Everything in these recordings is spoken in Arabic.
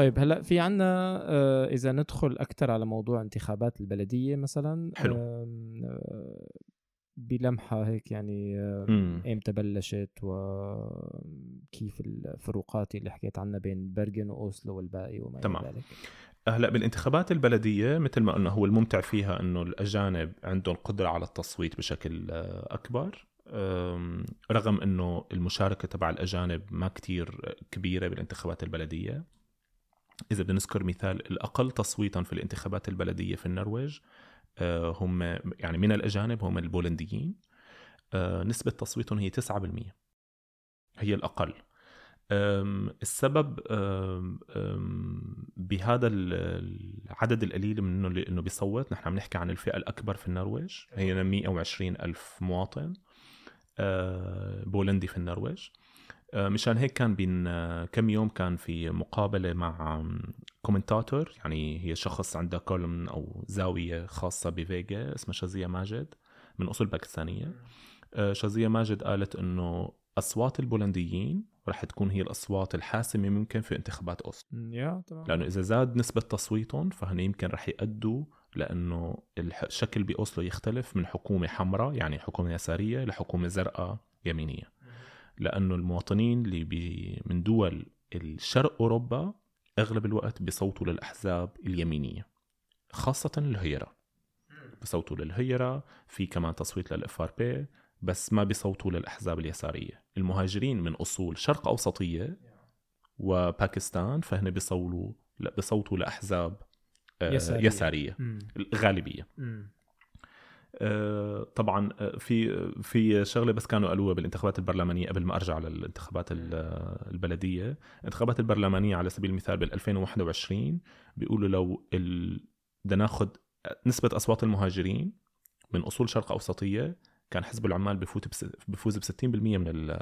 طيب هلأ في عنا آه إذا ندخل أكثر على موضوع انتخابات البلدية مثلا حلو. آه بلمحة هيك يعني. ايمتى بلشت وكيف الفروقات اللي حكيت عنها بين برغن وأوسلو والباقي وما. إلى ذلك هلأ بالانتخابات البلدية مثل ما قلنا هو الممتع فيها إنه الأجانب عندهم قدرة على التصويت بشكل آه، أكبر رغم إنه المشاركة تبع الأجانب ما كتير كبيرة بالانتخابات البلدية إذا بدنا نذكر مثال الأقل تصويتا في الانتخابات البلدية في النرويج آه، هم يعني من الأجانب هم البولنديين آه، نسبة تصويتهم هي 9% هي الأقل. أم، السبب بهذا ال- العدد القليل منه اللي إنه بيصوت. نحن عم نحكي عن الفئة الأكبر في النرويج. هي 120 ألف مواطن أه، بولندي في النرويج. مشان هيك كان بين أه، كم يوم كان في مقابلة مع kommentator يعني هي شخص عندها column أو زاوية خاصة ب VG اسمها شازية ماجد من أصول باكستانية. أه، شازية ماجد قالت إنه أصوات البولنديين رح تكون هي الأصوات الحاسمة ممكن في انتخابات تمام. لأنه إذا زاد نسبة تصويتهم فهن يمكن رح يأدوا لأنه الح- الشكل بأوسلو يختلف من حكومة حمراء يعني حكومة يسارية لحكومة زرقاء يمينية. لأنه المواطنين اللي بي من دول الشرق أوروبا أغلب الوقت بيصوتوا للأحزاب اليمينية خاصة ال Høyre. بصوتوا لل Høyre في كمان تصويت لل FrP بس ما بيصوتوا للأحزاب اليسارية. المهاجرين من أصول شرق أوسطية وباكستان فهن بيصولوا لا بيصوتوا لأحزاب آه، يسارية. يسارية مم. الغالبيه مم. آه، طبعا آه، في في شغلة بس كانوا قالوها بالانتخابات البرلمانية قبل ما أرجع للانتخابات ال- البلدية. الانتخابات البرلمانية على سبيل المثال بال 2021 بيقولوا لو ال... بدنا ناخذ نسبة أصوات المهاجرين من أصول شرق أوسطية كان حزب العمال بفوت بس... بفوز ب 60% من, ال...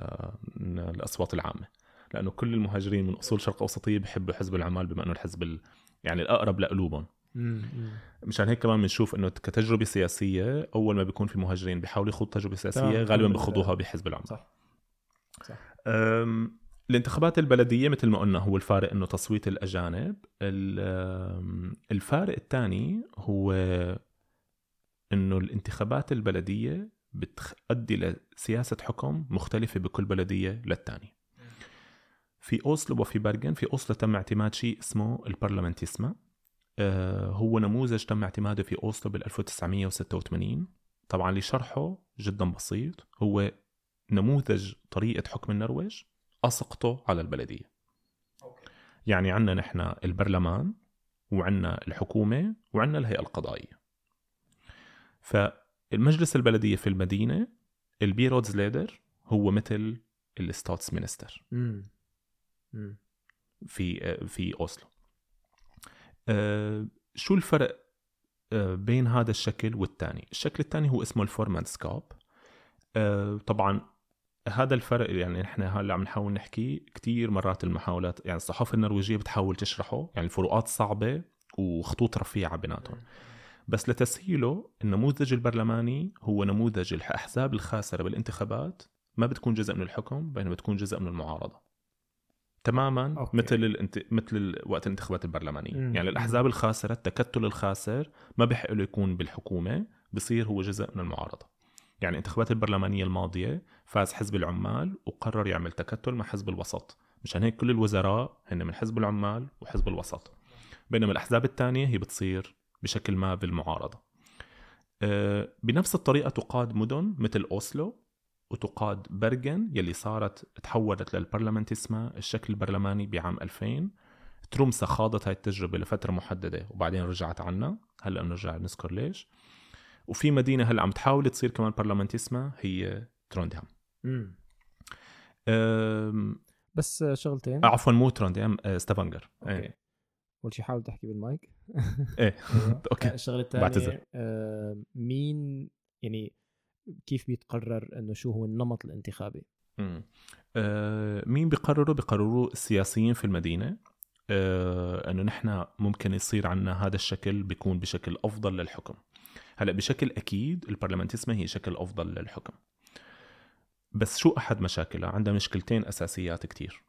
من الأصوات العامة. لأنه كل المهاجرين من أصول شرق أوسطية بحبوا حزب العمال بما إنه الحزب ال... يعني الأقرب لقلوبهم. مشان هيك كمان بنشوف إنه كتجربة سياسية أول ما بيكون في مهاجرين بيحاولوا يخوضوا تجربة سياسية. غالبا بيخوضوها بحزب العمل. صح. صح. الانتخابات البلدية مثل ما قلنا هو الفارق إنه تصويت الأجانب. الفارق الثاني هو إنه الانتخابات البلدية بتؤدي لسياسة حكم مختلفة بكل بلدية للثاني في أوسلو وفي برغن في أوسلو تم اعتماد شيء اسمه البرلمنتيسما هو نموذج تم اعتماده في أوسلو بال 1986 طبعا لشرحه جدا بسيط هو نموذج طريقة حكم النرويج أسقطه على البلدية. يعني عنا نحن البرلمان وعنا الحكومة وعنا الهيئة القضائية. فالمجلس البلدية في المدينة ال byrådsleder هو مثل ال statsminister. مم. مم. في في أوسلو. آه، شو الفرق آه، بين هذا الشكل والثاني الشكل الثاني هو اسمه الفورمانسكاب آه، طبعا هذا الفرق يعني نحن هلأ عم نحاول نحكي كثير مرات المحاولات يعني الصحافة النرويجية بتحاول تشرحه يعني الفروقات صعبة وخطوط رفيعة بيناتهم. بس لتسهيله النموذج البرلماني هو نموذج الاحزاب الخاسرة بالانتخابات ما بتكون جزء من الحكم بينما بتكون جزء من المعارضة. تماما أوكي. مثل الانت... مثل وقت الانتخابات البرلمانية. مم. يعني الأحزاب الخاسرة التكتل الخاسر ما بحق له يكون بالحكومة بصير هو جزء من المعارضة. يعني الانتخابات البرلمانية الماضية فاز حزب العمال وقرر يعمل تكتل مع حزب الوسط. مشان هيك كل الوزراء هن من حزب العمال وحزب الوسط. بينما الأحزاب الثانية هي بتصير بشكل ما بالمعارضة. أه، بنفس الطريقة تقاد مدن مثل أوسلو. وتقاد برغن يلي صارت تحولت لل parlamentarisme الشكل البرلماني بعام 2000 ترومسا خاضت هاي التجربة لفترة محددة وبعدين رجعت عنا. هلأ بنرجع نذكر ليش. وفي مدينة هلأ عم تحاول تصير كمان parlamentarisme هي تروندهام. بس شغلتين. عفوا مو تروندهام أه، ستافنجر أوكي. إيه. أول شيء حاول تحكي بالمايك. إيه. أوكي. الشغلة الثانية بعتذر. آه مين يعني كيف بيتقرر إنه شو هو النمط الانتخابي. آه، مين بيقرروا بيقرروا السياسيين في المدينة. آه، إنه نحن ممكن يصير عنا هذا الشكل بيكون بشكل أفضل للحكم. هلأ بشكل أكيد البرلمانتيسما هي شكل أفضل للحكم. بس شو أحد مشاكلها؟ عندها مشكلتين أساسيات كتير.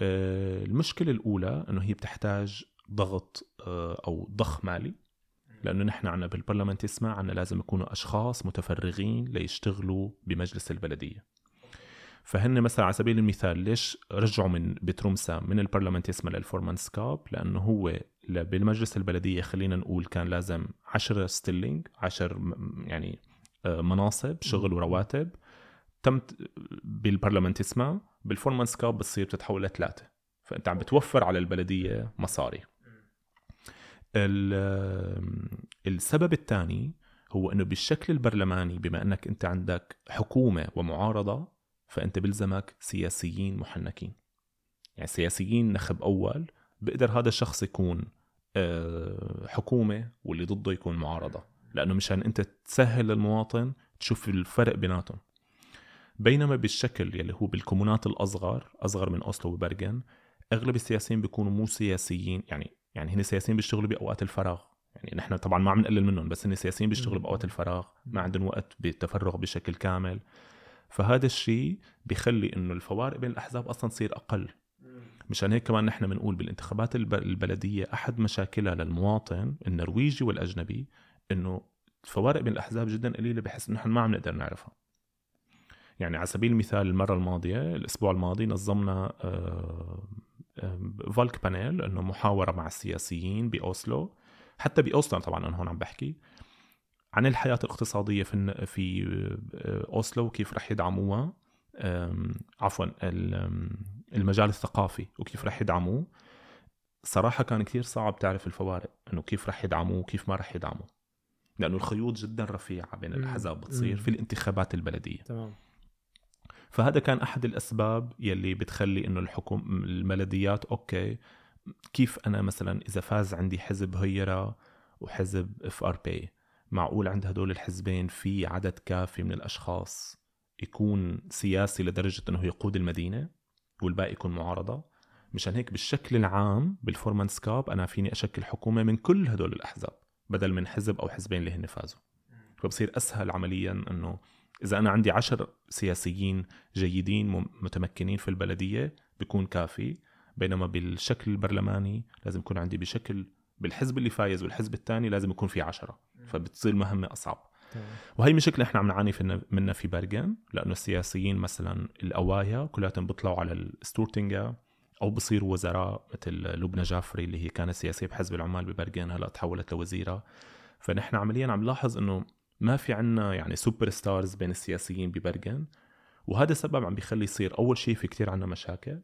آه، المشكلة الأولى إنه هي بتحتاج ضغط آه، أو ضخ مالي. لأنه نحن عنا بال parlamentarisme عنا لازم يكونوا أشخاص متفرغين ليشتغلوا بمجلس البلدية. فهن مثلا على سبيل المثال ليش رجعوا من بترومسا من ال parlamentarisme لل formannskap؟ لأنه هو بالمجلس البلدية خلينا نقول كان لازم 10 stilling 10 يعني آه، مناصب شغل ورواتب تم بالبرلمان تسمع بالفورمان سكاب بتصير بتتحول لثلاثة. فأنت عم بتوفر على البلدية مصاري. السبب الثاني هو إنه بالشكل البرلماني بما إنك أنت عندك حكومة ومعارضة فأنت بلزمك سياسيين محنكين. يعني سياسيين نخب أول بقدر هذا الشخص يكون آه، حكومة واللي ضده يكون معارضة. لأنه مشان أنت تسهل للمواطن تشوف الفرق بيناتهم. بينما بالشكل يلي هو بالكومونات الأصغر أصغر من أوسلو وبرغن أغلب السياسيين بيكونوا مو سياسيين يعني يعني هن سياسيين بيشتغلوا بأوقات الفراغ. يعني نحن طبعا ما عم نقلل منهم بس هن سياسيين بيشتغلوا بأوقات الفراغ ما عندهم وقت بالتفرغ بشكل كامل. فهذا الشيء بيخلي إنه الفوارق بين الأحزاب أصلا تصير أقل. مشان هيك كمان نحن بنقول بالانتخابات البلدية أحد مشاكلها للمواطن النرويجي والأجنبي إنه الفوارق بين الأحزاب جدا قليلة بحس إنه نحن ما عم نقدر نعرفها. يعني على سبيل المثال المرة الماضية الأسبوع الماضي نظمنا فالك بانيل إنه محاورة مع السياسيين بأوسلو حتى بأوسلو طبعا أنا هون عم بحكي عن الحياة الاقتصادية في في آه، أوسلو وكيف رح يدعموها عفوا المجال الثقافي وكيف رح يدعموه. صراحة كان كثير صعب تعرف الفوارق إنه كيف رح يدعموه وكيف ما رح يدعموه لأنه الخيوط جدا رفيعة بين الأحزاب بتصير في الانتخابات البلدية. تمام. فهذا كان أحد الأسباب يلي بتخلي إنه الحكم البلديات أوكي كيف أنا مثلا إذا فاز عندي حزب Høyre وحزب FrP معقول عند هدول الحزبين في عدد كافي من الأشخاص يكون سياسي لدرجة إنه يقود المدينة والباقي يكون معارضة؟ مشان هيك بالشكل العام بال formannskap أنا فيني أشكل حكومة من كل هدول الأحزاب بدل من حزب أو حزبين اللي هن فازوا. فبصير أسهل عمليا إنه إذا أنا عندي عشر سياسيين جيدين متمكنين في البلدية بيكون كافي. بينما بالشكل البرلماني لازم يكون عندي بشكل بالحزب اللي فايز والحزب الثاني لازم يكون في عشرة. فبتصير مهمة أصعب. وهي مشكلة إحنا عم نعاني منها في برغن لأنه السياسيين مثلا الأوايا كلاتهم بيطلعوا على ال Stortinget أو بصيروا وزراء مثل لبنى جعفري اللي هي كانت سياسية بحزب العمال ببرغن هلأ تحولت لوزيرة. فنحن عمليا عم نلاحظ إنه ما في عنا يعني superstars بين السياسيين ببرغن وهذا سبب عم بيخلي يصير أول شيء في كتير عنا مشاكل.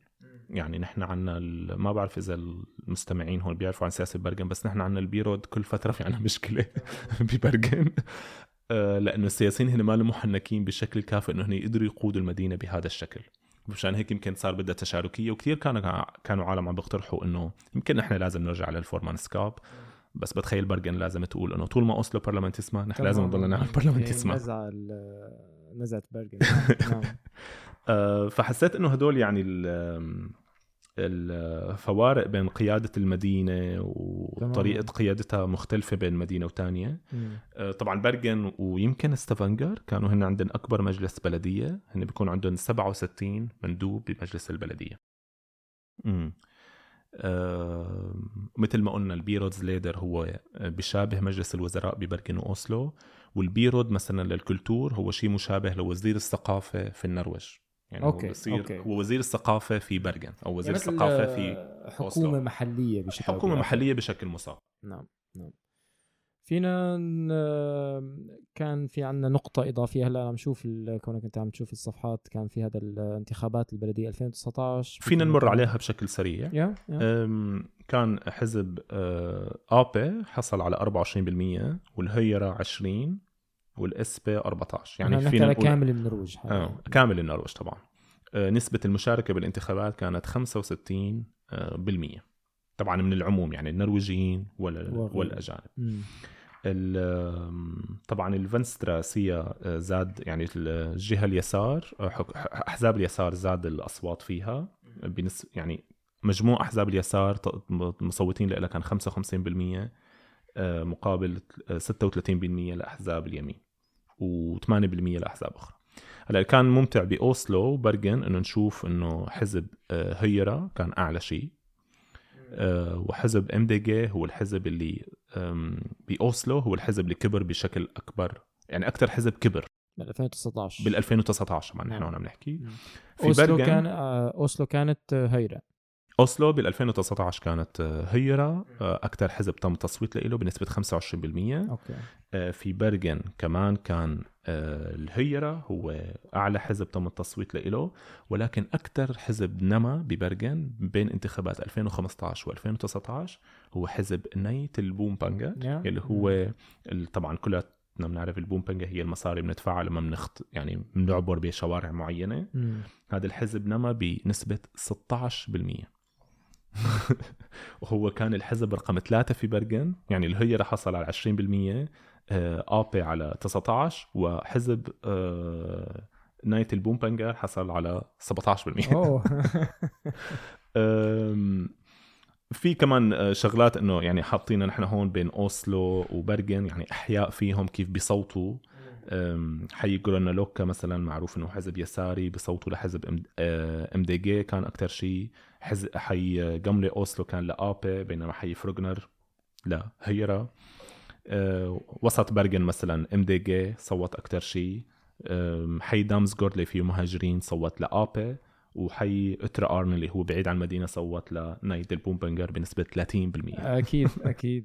يعني نحن عنا ما بعرف إذا المستمعين هون بيعرفوا عن سياسة برغن بس نحن عنا ال byråd كل فترة في عنا مشكلة ببرغن آه، لأنه السياسيين هن ما محنكين بالشكل الكافي إنه هن يقدروا يقودوا المدينة بهذا الشكل. مشان هيك يمكن صار بدها تشاركية وكثير كانوا كانوا عالم عم بيقترحوا إنه يمكن نحن لازم نرجع للفورمان سكاب بس بتخيل برجن لازم تقول إنه طول ما أوسلو برلمان تسمع نحن لازم نضلنا نعمل برلمان تسمع. نزع نزعت برجن. نعم. آه، فحسيت إنه هدول يعني الفوارق بين قيادة المدينة وطريقة قيادتها مختلفة بين مدينة وتانية. آه، طبعا برغن ويمكن ستافنجر كانوا هن عندهم أكبر مجلس بلدية هن بيكون عندهم 67 مندوب بمجلس البلدية. مم. مثل ما قلنا ال byrådsleder هو بيشابه مجلس الوزراء ببرغن واوسلو وال byråd مثلا لل kultur هو شيء مشابه لوزير الثقافة في النرويج يعني أوكي. هو بصير أوكي. هو وزير الثقافة في برغن أو وزير يعني الثقافة في حكومة أوسلو. محلية بشكل حكومة محلية بشكل مصغر نعم نعم فينا كان في عندنا نقطة إضافية. هلا عم نشوف كونك أنت عم تشوف الصفحات كان في هذا الانتخابات البلدية 2019 فينا نمر عليها بشكل سريع. yeah, yeah. كان حزب آبي حصل على 24% والهيرة 20 والاسبي 14 يعني فينا نقول كامل النرويج آه كامل النرويج طبعا. آه نسبة المشاركة بالانتخابات كانت 65 بالمية. طبعا من العموم يعني النرويجيين والأجانب. طبعا الفنسترا سيا آه، زاد يعني الجهة اليسار آه، أحزاب اليسار زاد الأصوات فيها. بنس يعني مجموع أحزاب اليسار مصوتين لها كان 55% آه، مقابل 36% لأحزاب اليمين و8% لأحزاب أخرى. هلأ كان ممتع بأوسلو وبرجن إنه نشوف إنه حزب Høyre كان أعلى شيء. وحزب MDG هو الحزب اللي باوسلو هو الحزب اللي كبر بشكل أكبر. يعني أكثر حزب كبر. بال 2019 بال 2019 طبعا نحن. هون عم نحكي في أوسلو كان آه أوسلو كانت آه، Høyre. أوسلو بال 2019 كانت آه، Høyre أكثر حزب تم تصويت له بنسبة 25% أوكي في برغن كمان كان ال Høyre هو أعلى حزب تم التصويت له ولكن أكثر حزب نما ببرغن بين انتخابات 2015 و2019 هو حزب نايت البومبانجا Yeah. اللي هو طبعا كلنا بنعرف البومبانجا هي المصاري بندفعها لما بنخط يعني بنعبر بشوارع معينة مم. هذا الحزب نما بنسبة 16% وهو كان الحزب رقم ثلاثة في برغن يعني الهيرة حصل على 20% آه، Ap على 19 وحزب آه، Nei til bompenger حصل على 17% أوه. أم، في كمان آه، شغلات إنه يعني حاطينها نحن هون بين أوسلو وبرغن يعني أحياء فيهم كيف بيصوتوا. حي جرونرلوكا مثلا معروف إنه حزب يساري بصوتوا لحزب M MDG كان أكثر شيء. حزب حي جاملي أوسلو كان ل Ap بينما حي فروغنر ل Høyre أه، وسط برغن مثلا MDG صوت أكثر شيء. حي دامسغورد اللي فيه مهاجرين صوت ل Ap وحي إترا ارنا اللي هو بعيد عن المدينة صوت ل Nei til bompenger بنسبة 30% أكيد أكيد.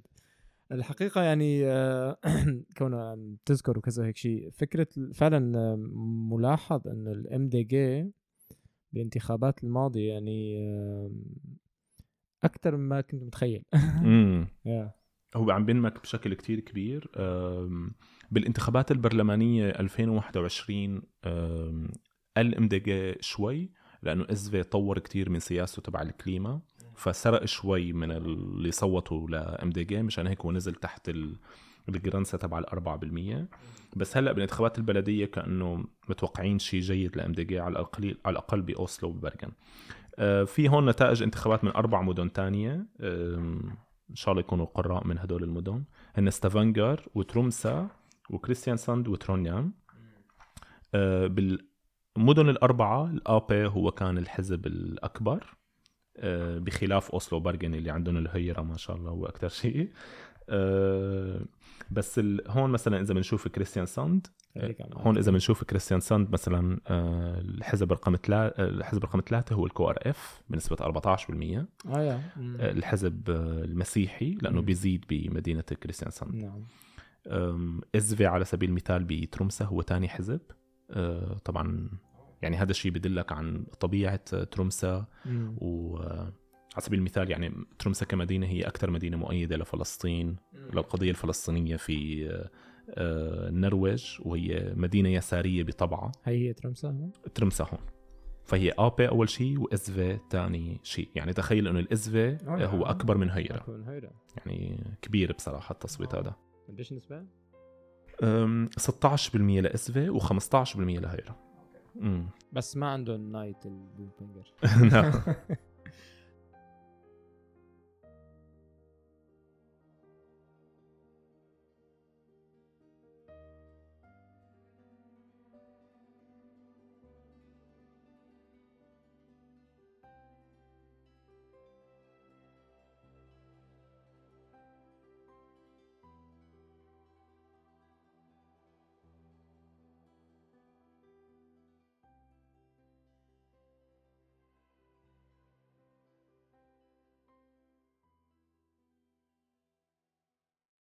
الحقيقة يعني آه، كونه عم تذكر وكذا هيك شيء فكرة فعلا آه، ملاحظ انه ال MDG بالانتخابات الماضية يعني أكثر مما كنت متخيل. هو عم بينمو بشكل كتير كبير بالانتخابات البرلمانية 2021 ال MDG شوي لأنه SV طور كتير من سياسته تبع ال klima فسرق شوي من اللي صوتوا ل MDG مشان هيك هو نزل تحت ال ال grense تبع الأربعة بالمية. بس هلأ بالانتخابات البلدية كأنه متوقعين شيء جيد ل MDG على الأقل على الأقل بأوسلو وبرغن آه، في هون نتائج انتخابات من أربع مدن تانية. إن شاء الله يكونوا قراء من هدول المدن. هن ستافنجر وترومسا وكريستيان ساند وترونيام. آه، بالمدن الأربعة ال Ap هو كان الحزب الأكبر. آه، بخلاف أوسلو برغن اللي عندهم ال Høyre ما شاء الله هو أكثر شيء آه، بس. هون مثلا إذا بنشوف كريستيان ساند عم- هون إذا بنشوف كريستيان ساند مثلا آه، الحزب رقم ثلاثة الحزب رقم ثلاثة هو ال KrF بنسبة 14% آه يا مم. الحزب آه، المسيحي لأنه. بيزيد بمدينة كريستيان ساند نعم إزفي على سبيل المثال بترومسا هو ثاني حزب طبعا يعني هذا الشيء بدلك عن طبيعة ترومسا. مم. وعلى سبيل المثال يعني ترومسا كمدينة هي أكثر مدينة مؤيدة لفلسطين للقضية الفلسطينية في آه، آه، النرويج وهي مدينة يسارية بطبعها. هي هي ترمسا هون؟ ترمسا هون. فهي ابي أول شيء وازفي ثاني شيء. يعني تخيل إنه الازفي هو. أكبر من هيرا أكبر من هيدا يعني كبير بصراحة التصويت هذا. قديش نسبة؟ أم، 16% ل SV و15% ل Høyre. بس ما عندهم Nei til bompenger نعم.